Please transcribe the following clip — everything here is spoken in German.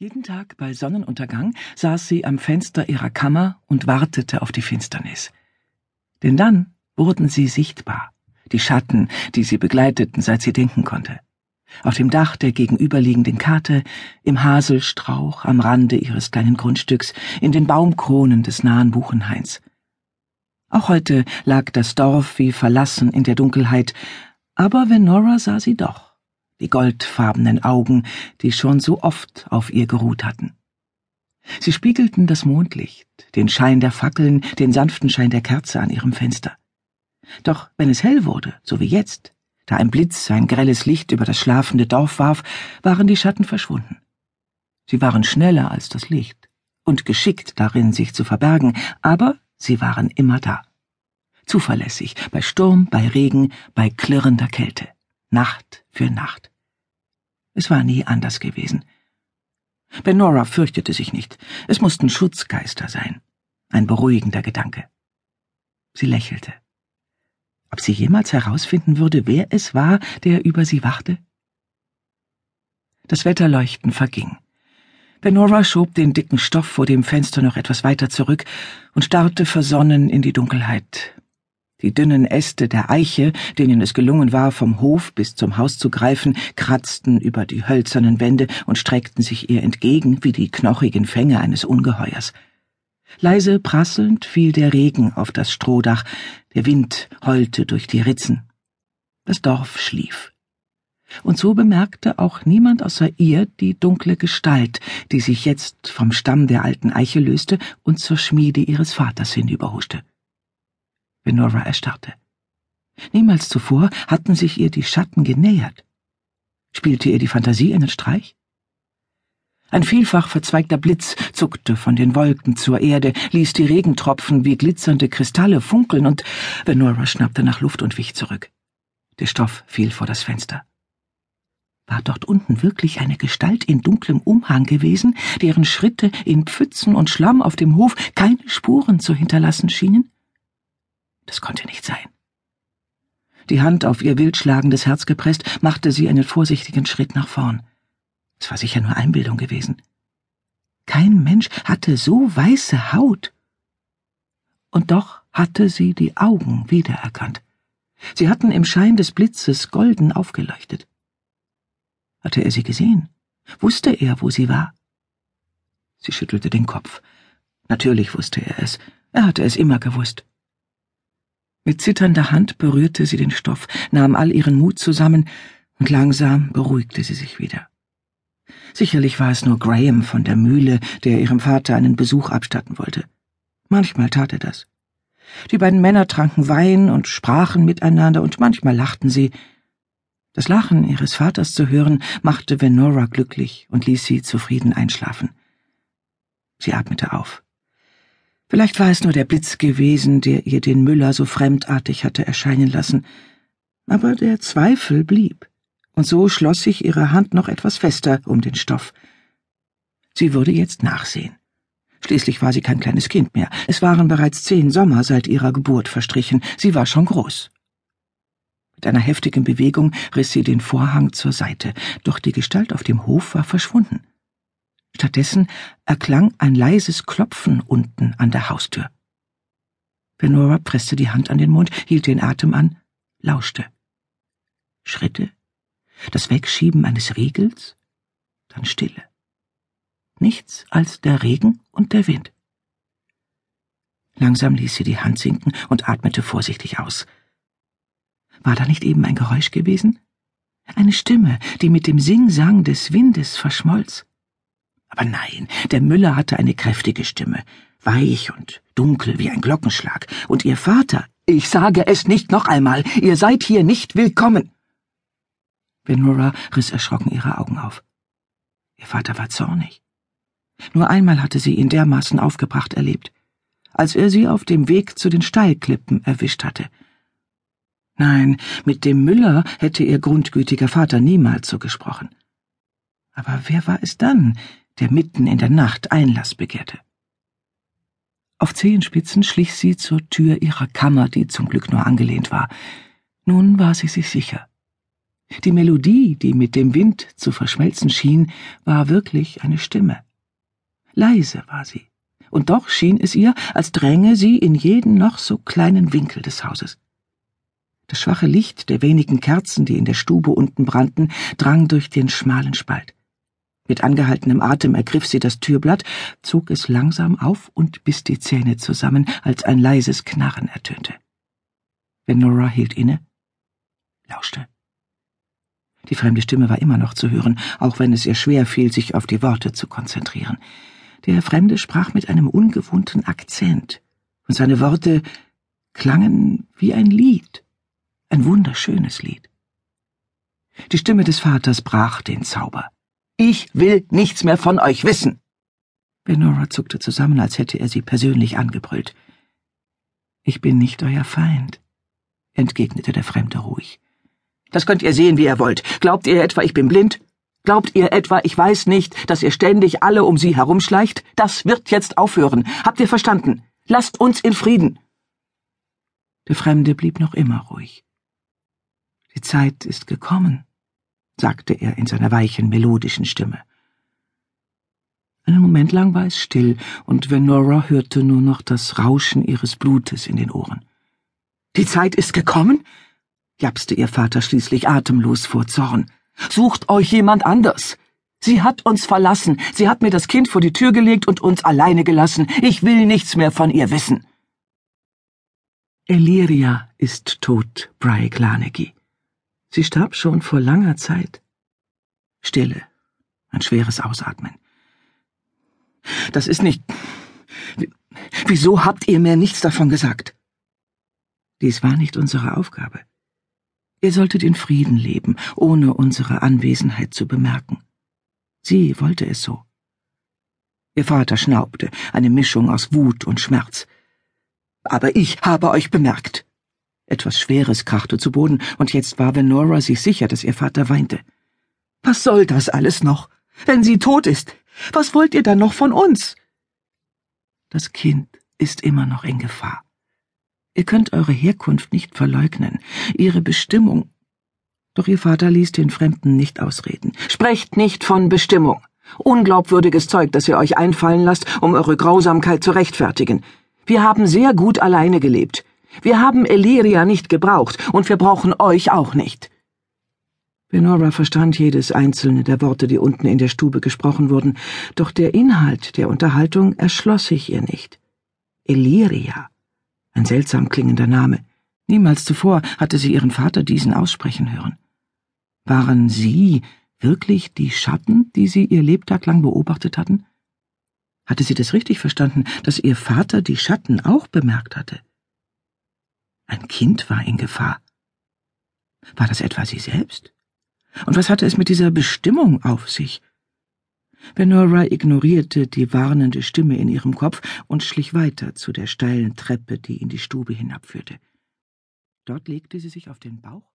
Jeden Tag bei Sonnenuntergang saß sie am Fenster ihrer Kammer und wartete auf die Finsternis. Denn dann wurden sie sichtbar, die Schatten, die sie begleiteten, seit sie denken konnte. Auf dem Dach der gegenüberliegenden Karte, im Haselstrauch am Rande ihres kleinen Grundstücks, in den Baumkronen des nahen Buchenhains. Auch heute lag das Dorf wie verlassen in der Dunkelheit, aber Venora sah sie doch die goldfarbenen Augen, die schon so oft auf ihr geruht hatten. Sie spiegelten das Mondlicht, den Schein der Fackeln, den sanften Schein der Kerze an ihrem Fenster. Doch wenn es hell wurde, so wie jetzt, da ein Blitz sein grelles Licht über das schlafende Dorf warf, waren die Schatten verschwunden. Sie waren schneller als das Licht und geschickt darin, sich zu verbergen, aber sie waren immer da. Zuverlässig, bei Sturm, bei Regen, bei klirrender Kälte. Nacht für Nacht. Es war nie anders gewesen. Benora fürchtete sich nicht. Es mussten Schutzgeister sein. Ein beruhigender Gedanke. Sie lächelte. Ob sie jemals herausfinden würde, wer es war, der über sie wachte? Das Wetterleuchten verging. Benora schob den dicken Stoff vor dem Fenster noch etwas weiter zurück und starrte versonnen in die Dunkelheit, die dünnen Äste der Eiche, denen es gelungen war, vom Hof bis zum Haus zu greifen, kratzten über die hölzernen Wände und streckten sich ihr entgegen wie die knochigen Fänge eines Ungeheuers. Leise prasselnd fiel der Regen auf das Strohdach, der Wind heulte durch die Ritzen. Das Dorf schlief. Und so bemerkte auch niemand außer ihr die dunkle Gestalt, die sich jetzt vom Stamm der alten Eiche löste und zur Schmiede ihres Vaters hinüberhuschte. Benora erstarrte. Niemals zuvor hatten sich ihr die Schatten genähert. Spielte ihr die Fantasie einen Streich? Ein vielfach verzweigter Blitz zuckte von den Wolken zur Erde, ließ die Regentropfen wie glitzernde Kristalle funkeln und Benora schnappte nach Luft und wich zurück. Der Stoff fiel vor das Fenster. War dort unten wirklich eine Gestalt in dunklem Umhang gewesen, deren Schritte in Pfützen und Schlamm auf dem Hof keine Spuren zu hinterlassen schienen? Das konnte nicht sein. Die Hand auf ihr wild schlagendes Herz gepresst, machte sie einen vorsichtigen Schritt nach vorn. Es war sicher nur Einbildung gewesen. Kein Mensch hatte so weiße Haut. Und doch hatte sie die Augen wiedererkannt. Sie hatten im Schein des Blitzes golden aufgeleuchtet. Hatte er sie gesehen? Wusste er, wo sie war? Sie schüttelte den Kopf. Natürlich wusste er es. Er hatte es immer gewusst. Mit zitternder Hand berührte sie den Stoff, nahm all ihren Mut zusammen, und langsam beruhigte sie sich wieder. Sicherlich war es nur Graham von der Mühle, der ihrem Vater einen Besuch abstatten wollte. Manchmal tat er das. Die beiden Männer tranken Wein und sprachen miteinander, und manchmal lachten sie. Das Lachen ihres Vaters zu hören, machte Venora glücklich und ließ sie zufrieden einschlafen. Sie atmete auf. Vielleicht war es nur der Blitz gewesen, der ihr den Müller so fremdartig hatte erscheinen lassen. Aber der Zweifel blieb, und so schloss sich ihre Hand noch etwas fester um den Stoff. Sie würde jetzt nachsehen. Schließlich war sie kein kleines Kind mehr. Es waren bereits zehn Sommer seit ihrer Geburt verstrichen. Sie war schon groß. Mit einer heftigen Bewegung riss sie den Vorhang zur Seite, doch die Gestalt auf dem Hof war verschwunden. Stattdessen erklang ein leises Klopfen unten an der Haustür. Benora presste die Hand an den Mund, hielt den Atem an, lauschte. Schritte, das Wegschieben eines Riegels, dann Stille. Nichts als der Regen und der Wind. Langsam ließ sie die Hand sinken und atmete vorsichtig aus. War da nicht eben ein Geräusch gewesen? Eine Stimme, die mit dem Singsang des Windes verschmolz. Aber nein, der Müller hatte eine kräftige Stimme, weich und dunkel wie ein Glockenschlag, und ihr Vater, ich sage es nicht noch einmal, ihr seid hier nicht willkommen. Benora riss erschrocken ihre Augen auf. Ihr Vater war zornig. Nur einmal hatte sie ihn dermaßen aufgebracht erlebt, als er sie auf dem Weg zu den Steilklippen erwischt hatte. Nein, mit dem Müller hätte ihr grundgütiger Vater niemals so gesprochen. Aber wer war es dann, der mitten in der Nacht Einlass begehrte. Auf Zehenspitzen schlich sie zur Tür ihrer Kammer, die zum Glück nur angelehnt war. Nun war sie sich sicher. Die Melodie, die mit dem Wind zu verschmelzen schien, war wirklich eine Stimme. Leise war sie, und doch schien es ihr, als dränge sie in jeden noch so kleinen Winkel des Hauses. Das schwache Licht der wenigen Kerzen, die in der Stube unten brannten, drang durch den schmalen Spalt. Mit angehaltenem Atem ergriff sie das Türblatt, zog es langsam auf und biss die Zähne zusammen, als ein leises Knarren ertönte. Benora hielt inne, lauschte. Die fremde Stimme war immer noch zu hören, auch wenn es ihr schwer fiel, sich auf die Worte zu konzentrieren. Der Fremde sprach mit einem ungewohnten Akzent, und seine Worte klangen wie ein Lied, ein wunderschönes Lied. Die Stimme des Vaters brach den Zauber. Ich will nichts mehr von euch wissen. Benora zuckte zusammen, als hätte er sie persönlich angebrüllt. Ich bin nicht euer Feind, entgegnete der Fremde ruhig. Das könnt ihr sehen, wie ihr wollt. Glaubt ihr etwa, ich bin blind? Glaubt ihr etwa, ich weiß nicht, dass ihr ständig alle um sie herumschleicht? Das wird jetzt aufhören. Habt ihr verstanden? Lasst uns in Frieden. Der Fremde blieb noch immer ruhig. Die Zeit ist gekommen, sagte er in seiner weichen, melodischen Stimme. Einen Moment lang war es still, und Venora hörte nur noch das Rauschen ihres Blutes in den Ohren. Die Zeit ist gekommen? japste ihr Vater schließlich atemlos vor Zorn. Sucht euch jemand anders. Sie hat uns verlassen, sie hat mir das Kind vor die Tür gelegt und uns alleine gelassen. Ich will nichts mehr von ihr wissen. Eliria ist tot, Bry Glanegi. Sie starb schon vor langer Zeit. Stille, ein schweres Ausatmen. Das ist nicht. Wieso habt ihr mir nichts davon gesagt? Dies war nicht unsere Aufgabe. Ihr solltet in Frieden leben, ohne unsere Anwesenheit zu bemerken. Sie wollte es so. Ihr Vater schnaubte, eine Mischung aus Wut und Schmerz. Aber ich habe euch bemerkt. Etwas Schweres krachte zu Boden, und jetzt war Venora sich sicher, dass ihr Vater weinte. Was soll das alles noch? Wenn sie tot ist, was wollt ihr dann noch von uns? Das Kind ist immer noch in Gefahr. Ihr könnt eure Herkunft nicht verleugnen, ihre Bestimmung. Doch ihr Vater ließ den Fremden nicht ausreden. Sprecht nicht von Bestimmung. Unglaubwürdiges Zeug, das ihr euch einfallen lasst, um eure Grausamkeit zu rechtfertigen. Wir haben sehr gut alleine gelebt. Wir haben Eliria nicht gebraucht, und wir brauchen euch auch nicht. Benora verstand jedes einzelne der Worte, die unten in der Stube gesprochen wurden, doch der Inhalt der Unterhaltung erschloss sich ihr nicht. Eliria ein seltsam klingender Name. Niemals zuvor hatte sie ihren Vater diesen aussprechen hören. Waren sie wirklich die Schatten, die sie ihr Lebtag lang beobachtet hatten? Hatte sie das richtig verstanden, dass ihr Vater die Schatten auch bemerkt hatte? Ein Kind war in Gefahr. War das etwa sie selbst? Und was hatte es mit dieser Bestimmung auf sich? Benora ignorierte die warnende Stimme in ihrem Kopf und schlich weiter zu der steilen Treppe, die in die Stube hinabführte. Dort legte sie sich auf den Bauch